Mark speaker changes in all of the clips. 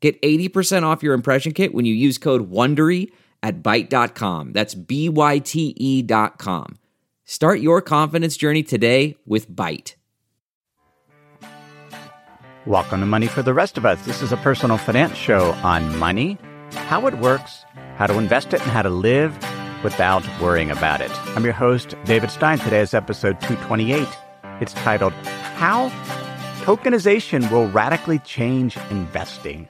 Speaker 1: Get 80% off your impression kit when you use code WONDERY at Byte.com. That's B-Y-T-E dot com. Start your confidence journey today with Byte.
Speaker 2: Welcome to Money for the Rest of Us. This is a personal finance show on money, how it works, how to invest it, and how to live without worrying about it. I'm your host, David Stein. Today is episode 228. It's titled, How Tokenization Will Radically Change Investing.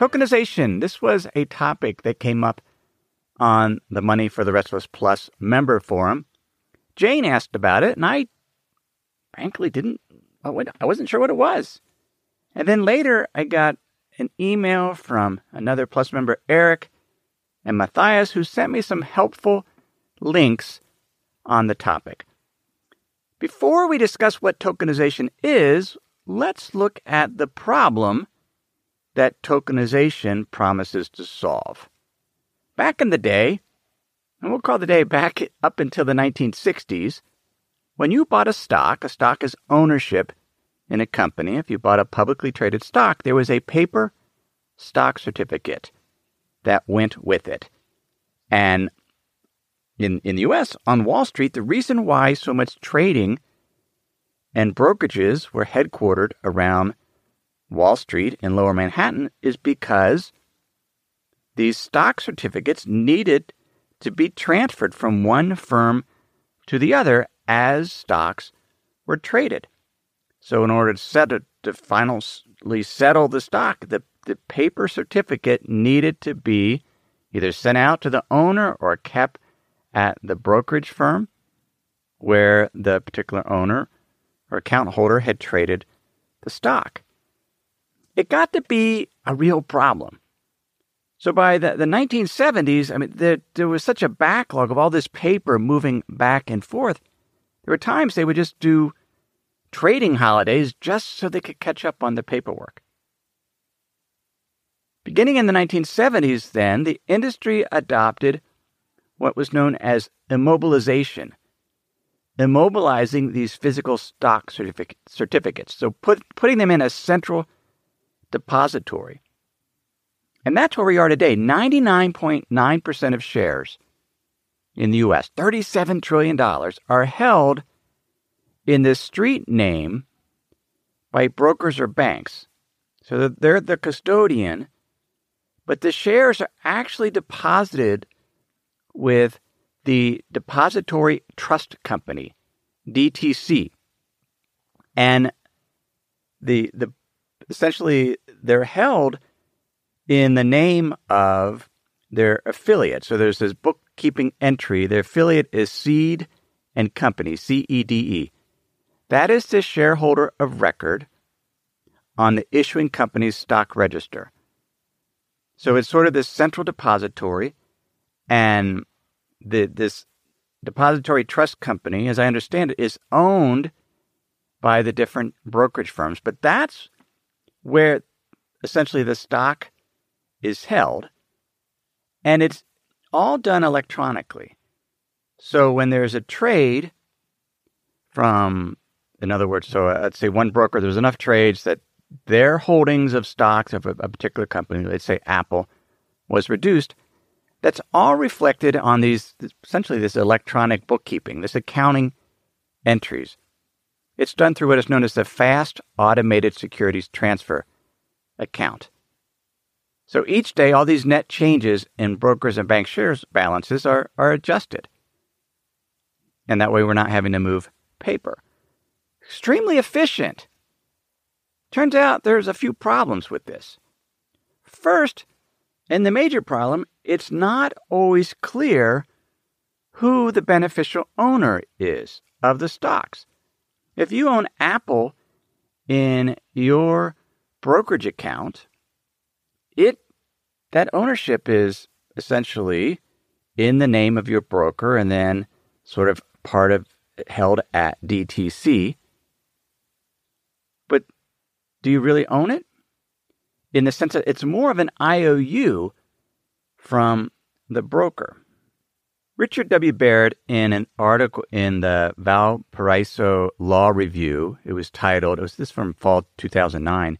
Speaker 2: Tokenization. This was a topic that came up on the Money for the Rest of Us Plus member forum. Jane asked about it, and I frankly didn't, I wasn't sure what it was. And then later, I got an email from another Plus member, Eric and Matthias, who sent me some helpful links on the topic. Before we discuss what tokenization is, let's look at the problem that tokenization promises to solve. Back in the day, and we'll call the day back up until the 1960s, when you bought a stock, a stock is ownership in a company. If you bought a publicly traded stock, there was a paper stock certificate that went with it. And in, in the US, on Wall Street, the reason why so much trading and brokerages were headquartered around Wall Street in lower Manhattan is because these stock certificates needed to be transferred from one firm to the other as stocks were traded. So, in order to, to finally settle the stock, the, the paper certificate needed to be either sent out to the owner or kept at the brokerage firm where the particular owner or account holder had traded the stock it got to be a real problem. So by the, the 1970s, I mean, there, there was such a backlog of all this paper moving back and forth. There were times they would just do trading holidays just so they could catch up on the paperwork. Beginning in the 1970s, then, the industry adopted what was known as immobilization, immobilizing these physical stock certific- certificates. So put, putting them in a central depository. And that's where we are today. 99.9% of shares in the US, $37 trillion, are held in this street name by brokers or banks. So they're the custodian, but the shares are actually deposited with the Depository Trust Company, DTC. And the, the essentially they're held in the name of their affiliate. So there's this bookkeeping entry. Their affiliate is Cede and Company, C E D E. That is the shareholder of record on the issuing company's stock register. So it's sort of this central depository, and the, this depository trust company, as I understand it, is owned by the different brokerage firms. But that's where essentially the stock is held, and it's all done electronically. So when there's a trade from, in other words, so let's say one broker, there's enough trades that their holdings of stocks of a, a particular company, let's say Apple, was reduced. That's all reflected on these, essentially, this electronic bookkeeping, this accounting entries. It's done through what is known as the Fast Automated Securities Transfer account. So each day, all these net changes in brokers and bank shares balances are, are adjusted. And that way, we're not having to move paper. Extremely efficient. Turns out there's a few problems with this. First, and the major problem, it's not always clear who the beneficial owner is of the stocks. If you own Apple in your brokerage account, it that ownership is essentially in the name of your broker and then sort of part of held at DTC. But do you really own it? In the sense that it's more of an IOU from the broker. Richard W. Baird, in an article in the Valparaiso Law Review, it was titled, it was this from fall 2009,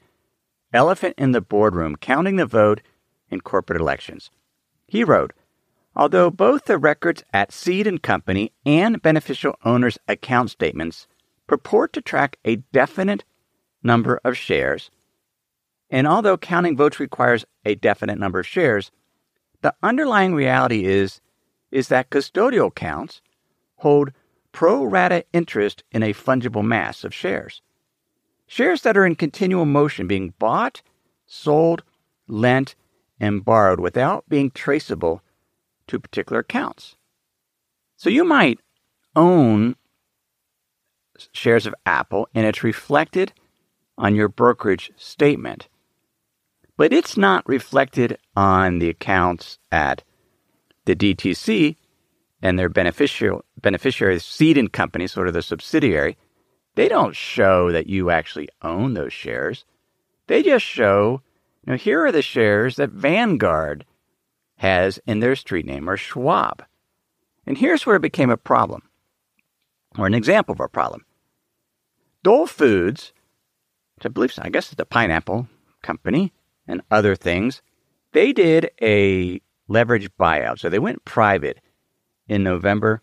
Speaker 2: Elephant in the Boardroom Counting the Vote in Corporate Elections. He wrote, Although both the records at Cede and Company and beneficial owners' account statements purport to track a definite number of shares, and although counting votes requires a definite number of shares, the underlying reality is, is that custodial accounts hold pro rata interest in a fungible mass of shares. Shares that are in continual motion being bought, sold, lent, and borrowed without being traceable to particular accounts. So you might own shares of Apple and it's reflected on your brokerage statement, but it's not reflected on the accounts at the DTC and their beneficial beneficiary Cede and company, sort of the subsidiary. They don't show that you actually own those shares. They just show, you know, here are the shares that Vanguard has in their street name or Schwab. And here's where it became a problem, or an example of a problem. Dole Foods, which I believe, I guess it's the pineapple company and other things, they did a leverage buyout. So they went private in November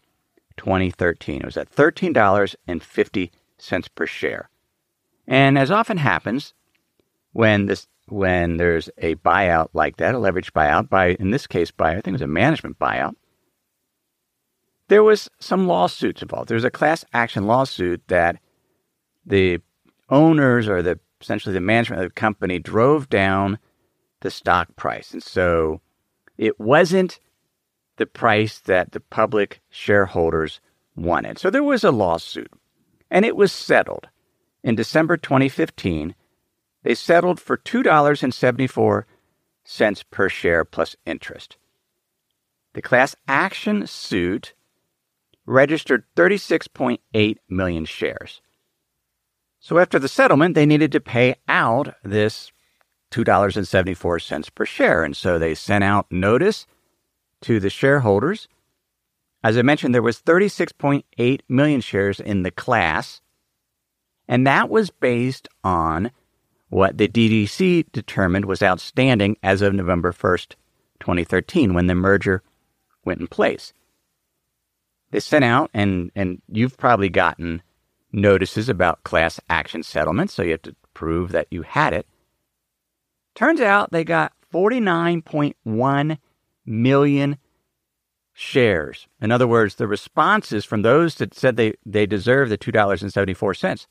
Speaker 2: 2013. It was at $13.50 per share. And as often happens, when this when there's a buyout like that, a leveraged buyout, by in this case by I think it was a management buyout, there was some lawsuits involved. There was a class action lawsuit that the owners or the essentially the management of the company drove down the stock price. And so it wasn't the price that the public shareholders wanted. So there was a lawsuit and it was settled in December 2015 they settled for $2.74 per share plus interest. The class action suit registered 36.8 million shares. So after the settlement, they needed to pay out this $2.74 per share. And so they sent out notice to the shareholders. As I mentioned, there was 36.8 million shares in the class, and that was based on what the DTC determined was outstanding as of November 1st, 2013, when the merger went in place. They sent out, and, and you've probably gotten notices about class action settlements, so you have to prove that you had it. Turns out they got 49.1 million shares. In other words, the responses from those that said they, they deserve the $2.74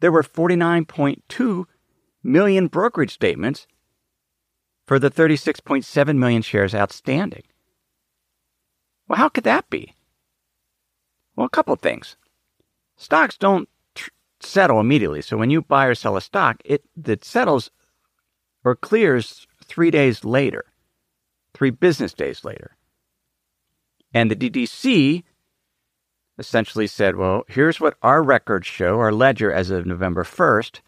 Speaker 2: there were 49.2 million brokerage statements for the 36.7 million shares outstanding. Well, how could that be? Well, a couple of things. Stocks don't tr- settle immediately. So when you buy or sell a stock, it, it settles or clears three days later, three business days later. And the DTC essentially said, well, here's what our records show, our ledger as of November 1st,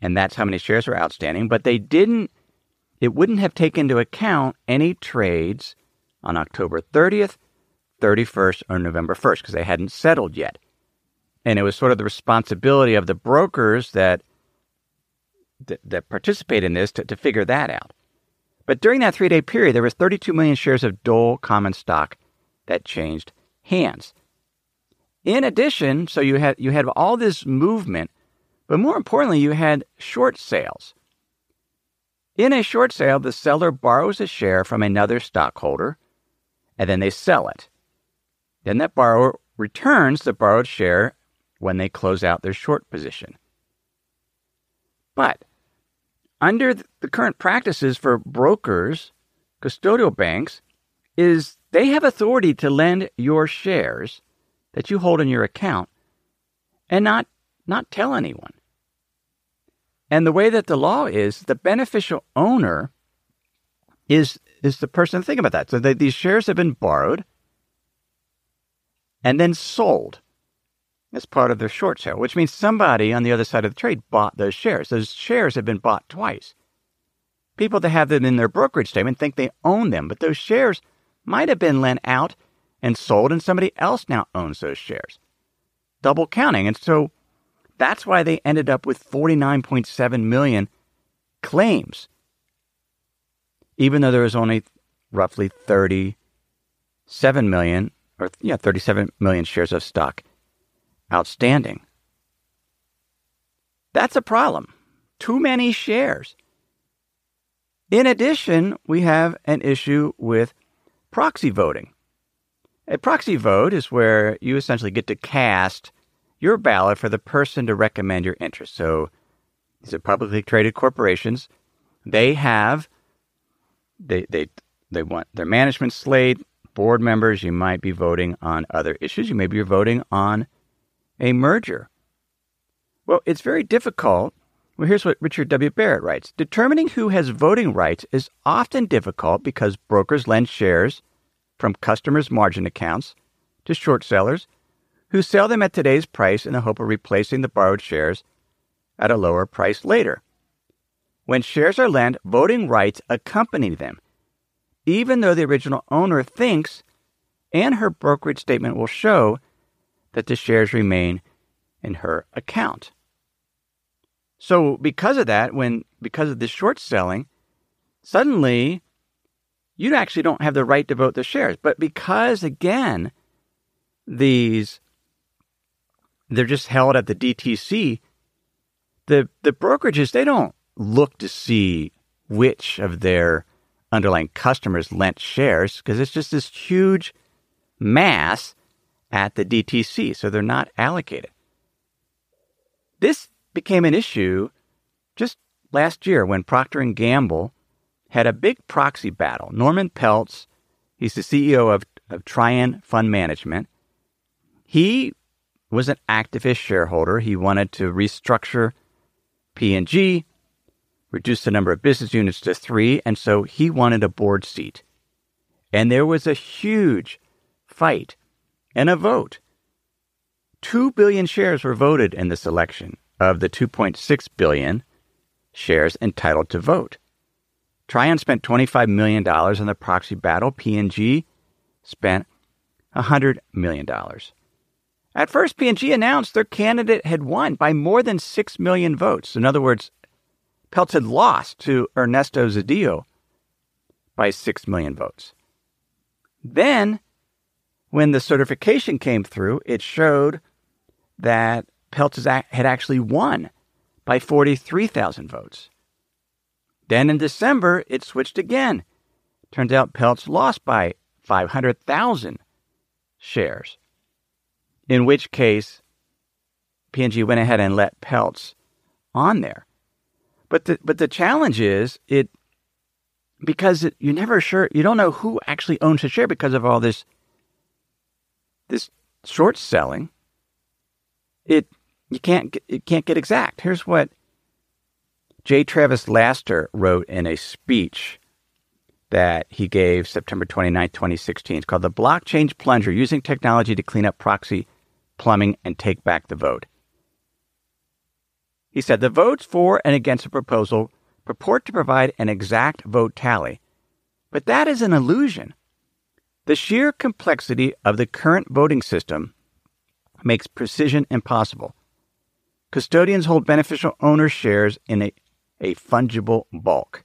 Speaker 2: and that's how many shares were outstanding, but they didn't, it wouldn't have taken into account any trades on October 30th, 31st, or November 1st, because they hadn't settled yet. And it was sort of the responsibility of the brokers that that, that participate in this to, to figure that out. But during that three day period, there was 32 million shares of Dole common stock that changed hands. In addition, so you had you had all this movement, but more importantly, you had short sales. In a short sale, the seller borrows a share from another stockholder, and then they sell it. Then that borrower returns the borrowed share when they close out their short position. But under the current practices for brokers, custodial banks, is they have authority to lend your shares that you hold in your account and not, not tell anyone. And the way that the law is, the beneficial owner is is the person think about that. So they, these shares have been borrowed and then sold as part of their short sale, which means somebody on the other side of the trade bought those shares. Those shares have been bought twice. People that have them in their brokerage statement think they own them, but those shares might have been lent out and sold, and somebody else now owns those shares. Double counting. And so that's why they ended up with 49.7 million claims, even though there was only roughly 37 million, or yeah, 37 million shares of stock outstanding. That's a problem. Too many shares. In addition, we have an issue with proxy voting. A proxy vote is where you essentially get to cast your ballot for the person to recommend your interest. So these are publicly traded corporations. They have they they they want their management slate, board members. You might be voting on other issues. You may be voting on a merger. Well, it's very difficult. Well, here's what Richard W. Barrett writes Determining who has voting rights is often difficult because brokers lend shares from customers' margin accounts to short sellers who sell them at today's price in the hope of replacing the borrowed shares at a lower price later. When shares are lent, voting rights accompany them, even though the original owner thinks, and her brokerage statement will show, that the shares remain in her account. So because of that, when because of this short selling, suddenly you actually don't have the right to vote the shares. But because again, these they're just held at the DTC, the the brokerages they don't look to see which of their underlying customers lent shares because it's just this huge mass at the DTC, so they're not allocated. This became an issue just last year when Procter & Gamble had a big proxy battle. Norman Peltz, he's the CEO of, of Trian Fund Management. He was an activist shareholder. He wanted to restructure P&G, reduce the number of business units to three, and so he wanted a board seat. And there was a huge fight and a vote. Two billion shares were voted in this election of the 2.6 billion shares entitled to vote. Trian spent $25 million on the proxy battle. P&G spent $100 million. At first, P&G announced their candidate had won by more than 6 million votes. In other words, Peltz had lost to Ernesto Zedillo by 6 million votes. Then when the certification came through, it showed that Peltz had actually won by 43,000 votes. Then in December, it switched again. Turns out Peltz lost by 500,000 shares, in which case P&G went ahead and let Peltz on there. But the, but the challenge is it because it, you're never sure, you don't know who actually owns the share because of all this this short selling, it you can't it can't get exact. Here's what J. Travis Laster wrote in a speech that he gave September 29, 2016. It's called The Blockchain Plunger Using Technology to Clean Up Proxy Plumbing and Take Back the Vote. He said the votes for and against a proposal purport to provide an exact vote tally, but that is an illusion. The sheer complexity of the current voting system makes precision impossible. Custodians hold beneficial owner shares in a, a fungible bulk.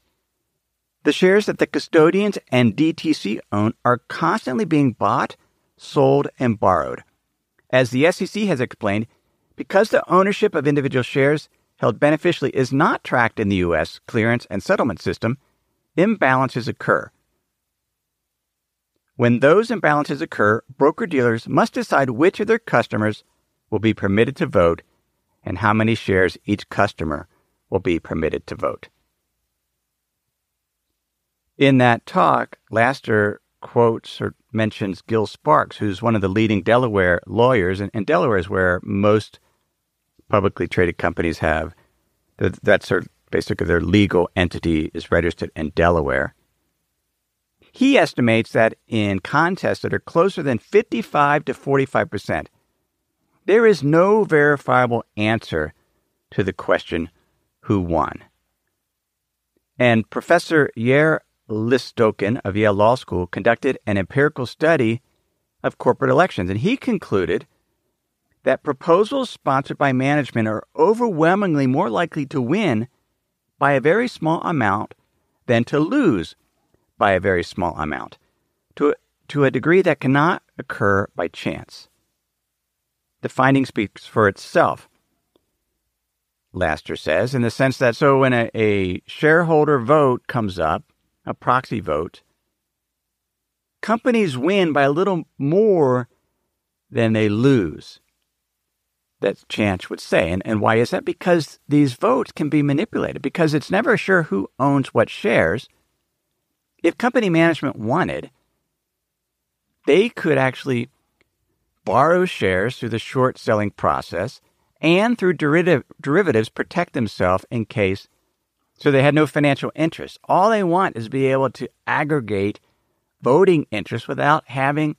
Speaker 2: The shares that the custodians and DTC own are constantly being bought, sold, and borrowed. As the SEC has explained, because the ownership of individual shares held beneficially is not tracked in the U.S. clearance and settlement system, imbalances occur when those imbalances occur, broker dealers must decide which of their customers will be permitted to vote and how many shares each customer will be permitted to vote. In that talk, Laster quotes or mentions Gil Sparks, who's one of the leading Delaware lawyers, and, and Delaware is where most publicly traded companies have. That's their, basically their legal entity is registered in Delaware. He estimates that in contests that are closer than 55 to 45%, there is no verifiable answer to the question, who won? And Professor Yair Listokin of Yale Law School conducted an empirical study of corporate elections, and he concluded that proposals sponsored by management are overwhelmingly more likely to win by a very small amount than to lose by a very small amount, to, to a degree that cannot occur by chance. The finding speaks for itself, Laster says, in the sense that so when a, a shareholder vote comes up, a proxy vote, companies win by a little more than they lose. That Chance would say. And, and why is that? Because these votes can be manipulated, because it's never sure who owns what shares. If company management wanted, they could actually borrow shares through the short selling process and through derivative, derivatives protect themselves in case so they had no financial interest. All they want is be able to aggregate voting interest without having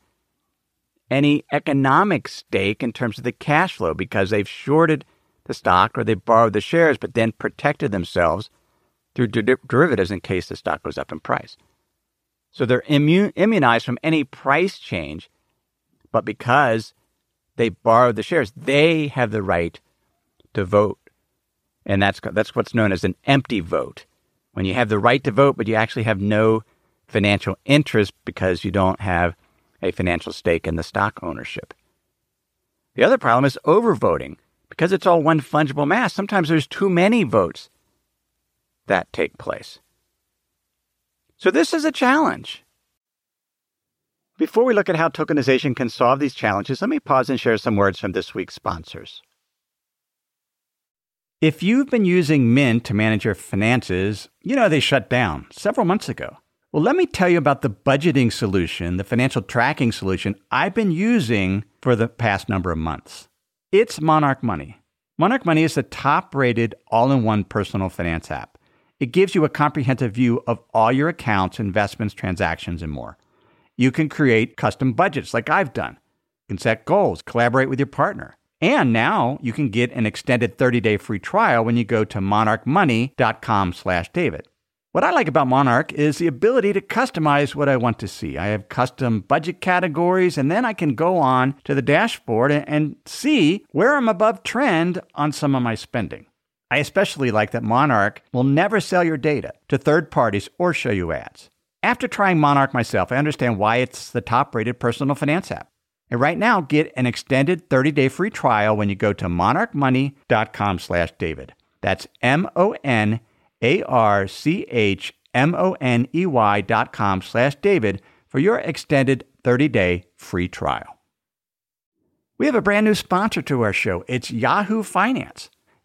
Speaker 2: any economic stake in terms of the cash flow because they've shorted the stock or they borrowed the shares but then protected themselves through de- derivatives in case the stock goes up in price. So they're immune, immunized from any price change, but because they borrowed the shares, they have the right to vote and that's that's what's known as an empty vote. When you have the right to vote, but you actually have no financial interest because you don't have a financial stake in the stock ownership. The other problem is overvoting. Because it's all one fungible mass, sometimes there's too many votes that take place. So this is a challenge. Before we look at how tokenization can solve these challenges, let me pause and share some words from this week's sponsors. If you've been using Mint to manage your finances, you know they shut down several months ago. Well, let me tell you about the budgeting solution, the financial tracking solution I've been using for the past number of months. It's Monarch Money. Monarch Money is the top rated all in one personal finance app. It gives you a comprehensive view of all your accounts, investments, transactions, and more. You can create custom budgets like I've done. You can set goals, collaborate with your partner. And now you can get an extended 30-day free trial when you go to monarchmoney.com/david. What I like about Monarch is the ability to customize what I want to see. I have custom budget categories, and then I can go on to the dashboard and see where I'm above trend on some of my spending. I especially like that Monarch will never sell your data to third parties or show you ads. After trying Monarch myself, I understand why it's the top rated personal finance app. And right now, get an extended 30-day free trial when you go to monarchmoney.com slash David. That's M-O-N-A-R-C-H-M-O-N-E-Y dot com slash David for your extended 30-day free trial. We have a brand new sponsor to our show. It's Yahoo Finance.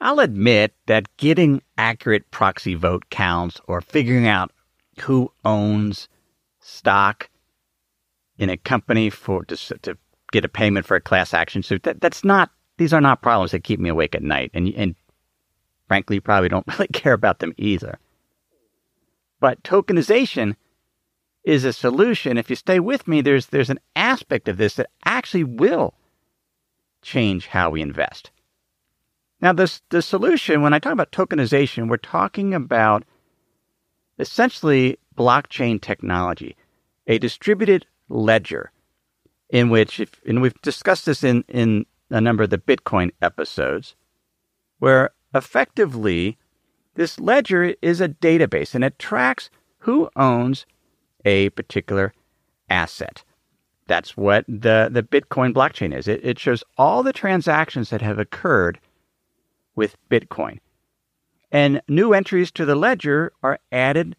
Speaker 2: I'll admit that getting accurate proxy vote counts or figuring out who owns stock in a company for to, to get a payment for a class action suit that, that's not these are not problems that keep me awake at night, and and frankly, you probably don't really care about them either. But tokenization is a solution. If you stay with me, there's there's an aspect of this that actually will change how we invest. Now, this the solution, when I talk about tokenization, we're talking about essentially blockchain technology, a distributed ledger in which, if, and we've discussed this in, in a number of the Bitcoin episodes, where effectively this ledger is a database and it tracks who owns a particular asset. That's what the, the Bitcoin blockchain is. It, it shows all the transactions that have occurred with Bitcoin. And new entries to the ledger are added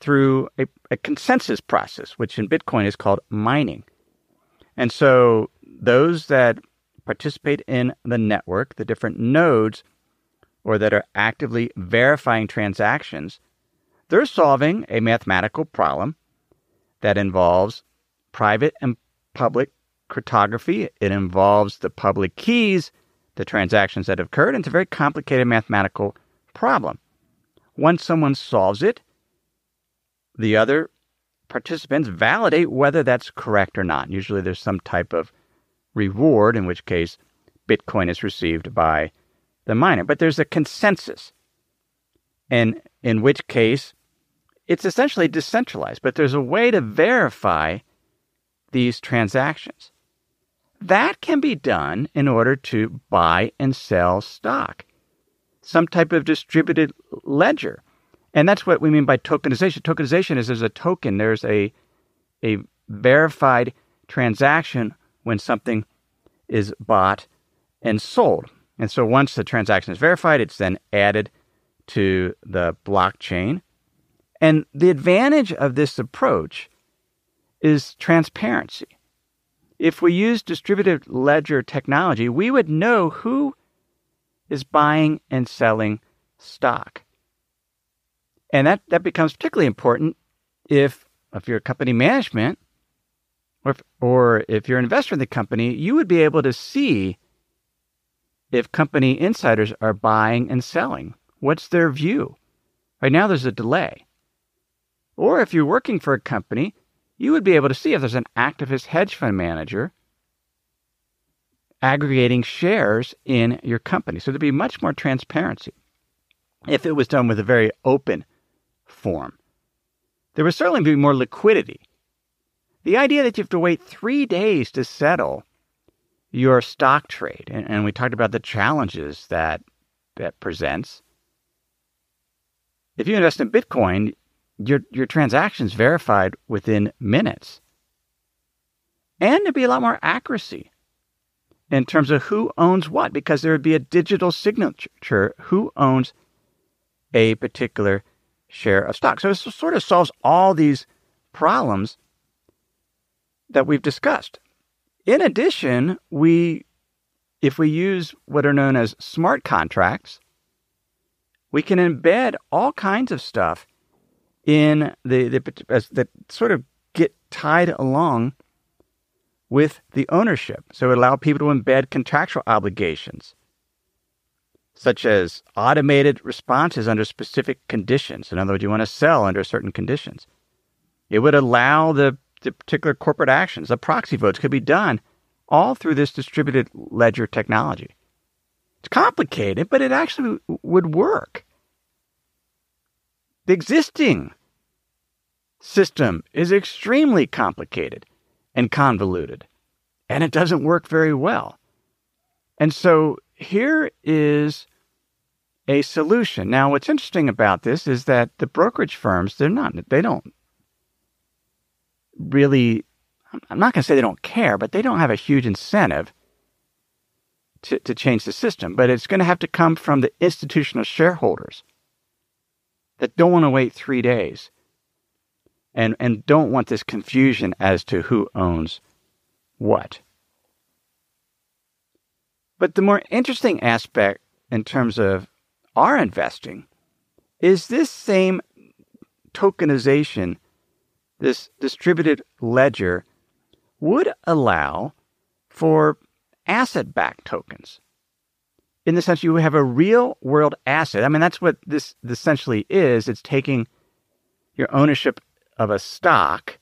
Speaker 2: through a, a, consensus process, which in Bitcoin is called mining. And so those that participate in the network, the different nodes, or that are actively verifying transactions, they're solving a mathematical problem that involves private and public cryptography. It involves the public keys the transactions that have occurred. And it's a very complicated mathematical problem. Once someone solves it, the other participants validate whether that's correct or not. Usually there's some type of reward, in which case Bitcoin is received by the miner. But there's a consensus, and in which case it's essentially decentralized, but there's a way to verify these transactions. That can be done in order to buy and sell stock, some type of distributed ledger. And that's what we mean by tokenization. Tokenization is there's a token, there's a, a verified transaction when something is bought and sold. And so once the transaction is verified, it's then added to the blockchain. And the advantage of this approach is transparency if we use distributed ledger technology, we would know who is buying and selling stock. And that, that becomes particularly important if, if you're a company management or if, or if you're an investor in the company, you would be able to see if company insiders are buying and selling. What's their view? Right now, there's a delay. Or if you're working for a company, you would be able to see if there's an activist hedge fund manager aggregating shares in your company. So there'd be much more transparency if it was done with a very open form. There would certainly be more liquidity. The idea that you have to wait three days to settle your stock trade, and, and we talked about the challenges that that presents. If you invest in Bitcoin, your your transactions verified within minutes. And there'd be a lot more accuracy in terms of who owns what, because there would be a digital signature who owns a particular share of stock. So it sort of solves all these problems that we've discussed. In addition, we if we use what are known as smart contracts, we can embed all kinds of stuff in the, the as, that sort of get tied along with the ownership. So it allowed people to embed contractual obligations, such as automated responses under specific conditions. In other words, you want to sell under certain conditions. It would allow the, the particular corporate actions, the proxy votes could be done all through this distributed ledger technology. It's complicated, but it actually would work. The existing system is extremely complicated and convoluted, and it doesn't work very well. And so here is a solution. Now, what's interesting about this is that the brokerage firms, they're not, they don't really, I'm not going to say they don't care, but they don't have a huge incentive to, to change the system. But it's going to have to come from the institutional shareholders that don't want to wait three days and, and don't want this confusion as to who owns what. But the more interesting aspect in terms of our investing is this same tokenization, this distributed ledger, would allow for asset backed tokens in the sense you have a real world asset. I mean, that's what this essentially is. It's taking your ownership of a stock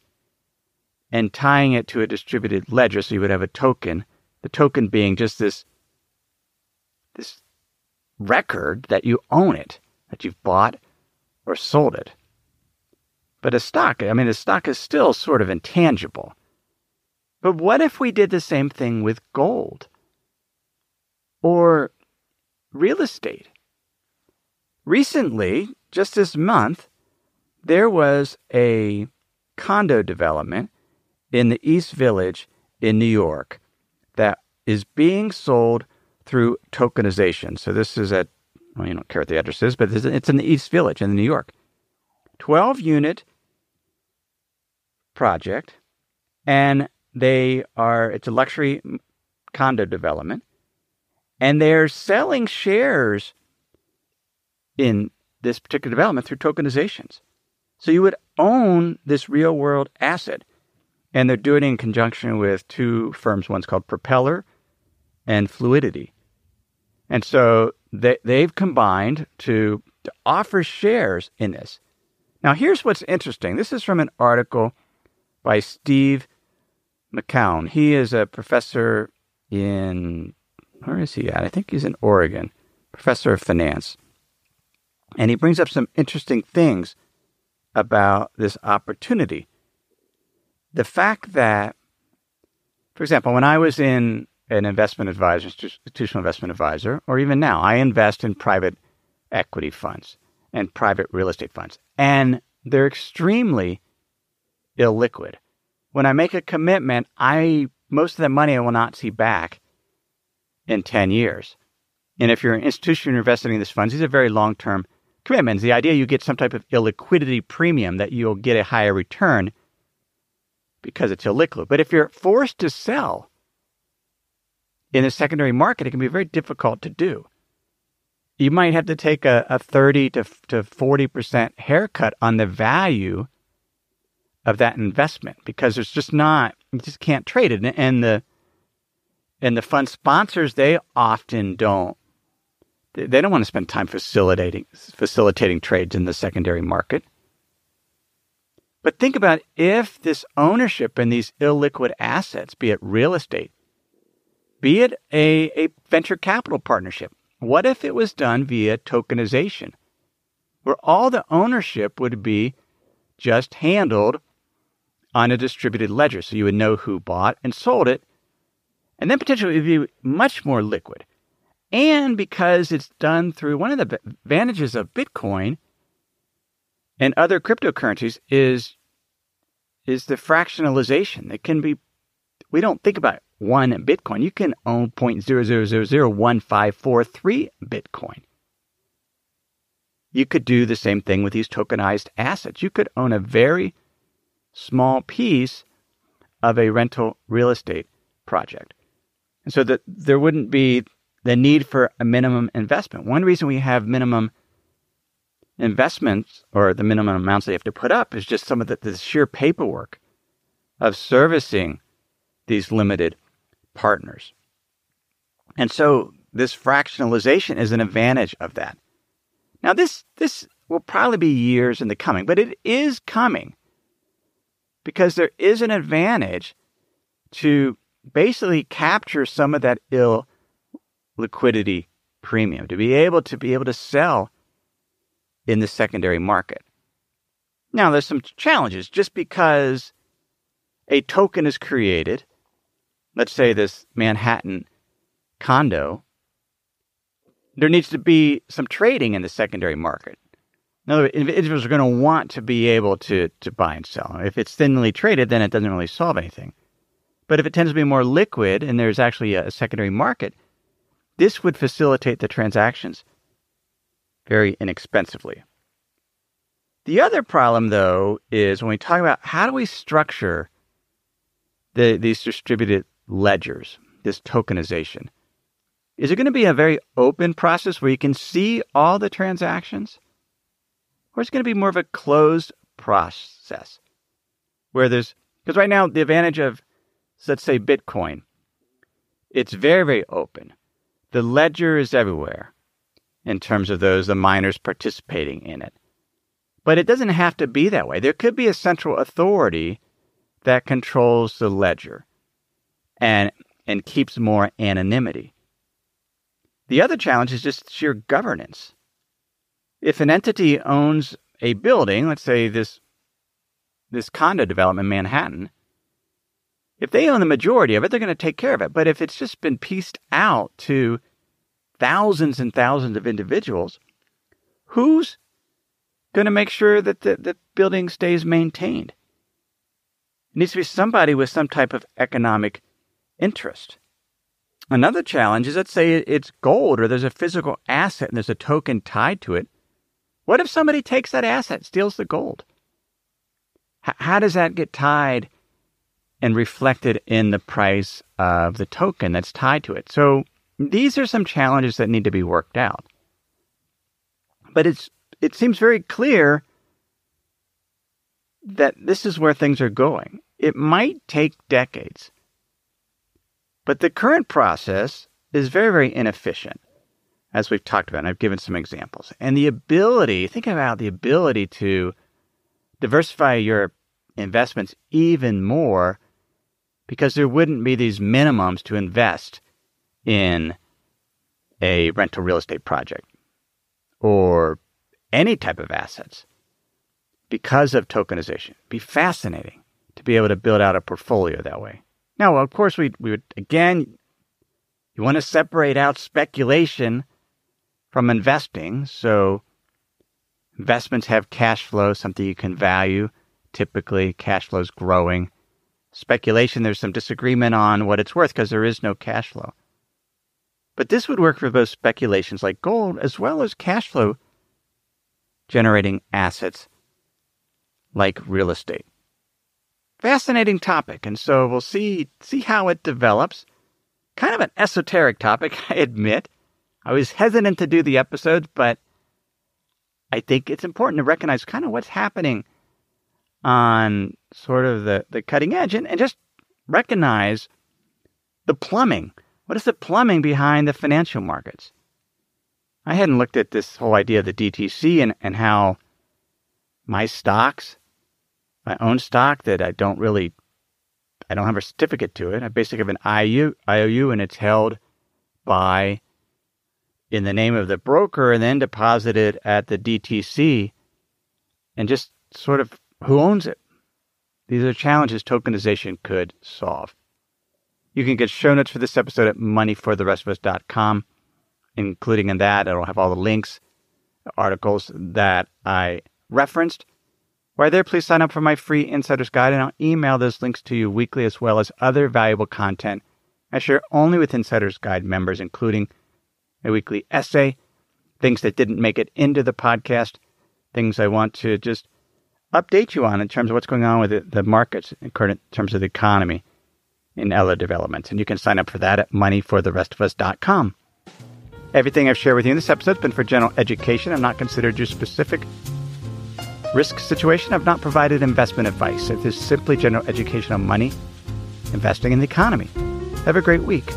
Speaker 2: and tying it to a distributed ledger. So you would have a token, the token being just this, this record that you own it, that you've bought or sold it. But a stock, I mean, a stock is still sort of intangible. But what if we did the same thing with gold or real estate? Recently, just this month, there was a condo development in the East Village in New York that is being sold through tokenization. So this is at, well, you don't care what the address is, but it's in the East Village in New York. 12 unit project, and they are, it's a luxury condo development, and they're selling shares in this particular development through tokenizations. So you would own this real world asset. And they're doing it in conjunction with two firms. One's called Propellr and Fluidity. And so they, they've combined to, to offer shares in this. Now, here's what's interesting. This is from an article by Steve McKeon. He is a professor in, where is he at? I think he's in Oregon, professor of finance. And he brings up some interesting things about this opportunity. The fact that, for example, when I was in an investment advisor, institutional investment advisor, or even now, I invest in private equity funds and private real estate funds, and they're extremely illiquid. When I make a commitment, I most of that money I will not see back in 10 years. And if you're an institution investing in these funds, these are very long term commitments. The idea you get some type of illiquidity premium that you'll get a higher return because it's illiquid. But if you're forced to sell in the secondary market, it can be very difficult to do. You might have to take a, a 30 to, to 40% haircut on the value of that investment because there's just not, you just can't trade it. And the, and the fund sponsors, they often don't they don't want to spend time facilitating facilitating trades in the secondary market. But think about if this ownership in these illiquid assets, be it real estate, be it a, a venture capital partnership, what if it was done via tokenization, where all the ownership would be just handled on a distributed ledger? So you would know who bought and sold it, and then potentially it would be much more liquid and because it's done through one of the advantages of Bitcoin and other cryptocurrencies is is the fractionalization. It can be we don't think about one Bitcoin. You can own 0.00001543 Bitcoin. You could do the same thing with these tokenized assets. You could own a very small piece of a rental real estate project. And so that there wouldn't be the need for a minimum investment. One reason we have minimum investments or the minimum amounts they have to put up is just some of the, the sheer paperwork of servicing these limited partners. And so this fractionalization is an advantage of that. Now this this will probably be years in the coming, but it is coming because there is an advantage to basically capture some of that ill liquidity premium, to be able to be able to sell in the secondary market. Now, there's some challenges just because a token is created. Let's say this Manhattan condo. There needs to be some trading in the secondary market. In other words, individuals are going to want to be able to, to buy and sell. If it's thinly traded, then it doesn't really solve anything. But if it tends to be more liquid and there's actually a secondary market, this would facilitate the transactions very inexpensively. The other problem, though, is when we talk about how do we structure the, these distributed ledgers, this tokenization. Is it going to be a very open process where you can see all the transactions? Or is it going to be more of a closed process where there's, because right now the advantage of, let's say, Bitcoin, it's very, very open. The ledger is everywhere in terms of those, the miners participating in it. But it doesn't have to be that way. There could be a central authority that controls the ledger and, and keeps more anonymity. The other challenge is just sheer governance. If an entity owns a building, let's say this, this condo development in Manhattan, if they own the majority of it, they're going to take care of it. But if it's just been pieced out to thousands and thousands of individuals, who's going to make sure that the, the building stays maintained? It needs to be somebody with some type of economic interest. Another challenge is let's say it's gold or there's a physical asset and there's a token tied to it. What if somebody takes that asset, steals the gold? H- how does that get tied and reflected in the price of the token that's tied to it? So these are some challenges that need to be worked out. But it's it seems very clear that this is where things are going. It might take decades. But the current process is very, very inefficient, as we've talked about, and I've given some examples. And the ability, think about the ability to diversify your investments even more because there wouldn't be these minimums to invest in a rental real estate project or any type of assets because of tokenization. It'd be fascinating to be able to build out a portfolio that way. Now, of course, we, we would, again, you want to separate out speculation from investing. So investments have cash flow, something you can value. Typically, cash flow is growing. Speculation, there's some disagreement on what it's worth because there is no cash flow. But this would work for both speculations like gold as well as cash flow generating assets like real estate. Fascinating topic, and so we'll see see how it develops. Kind of an esoteric topic, I admit. I was hesitant to do the episodes, but I think it's important to recognize kind of what's happening on sort of the, the cutting edge and, and just recognize the plumbing what is the plumbing behind the financial markets? I hadn't looked at this whole idea of the DTC and, and how my stocks, my own stock that I don't really, I don't have a certificate to it. I basically have an IOU, IOU and it's held by, in the name of the broker and then deposited at the DTC and just sort of who owns it? These are challenges tokenization could solve. You can get show notes for this episode at moneyfortherestofus.com, including in that, it'll have all the links, articles that I referenced. While there, please sign up for my free Insider's Guide, and I'll email those links to you weekly as well as other valuable content I share only with Insider's Guide members, including a weekly essay, things that didn't make it into the podcast, things I want to just update you on in terms of what's going on with the, the markets in current terms of the economy in other developments. And you can sign up for that at moneyfortherestofus.com. Everything I've shared with you in this episode has been for general education. I've not considered your specific risk situation. I've not provided investment advice. It is simply general education on money, investing, in the economy. Have a great week.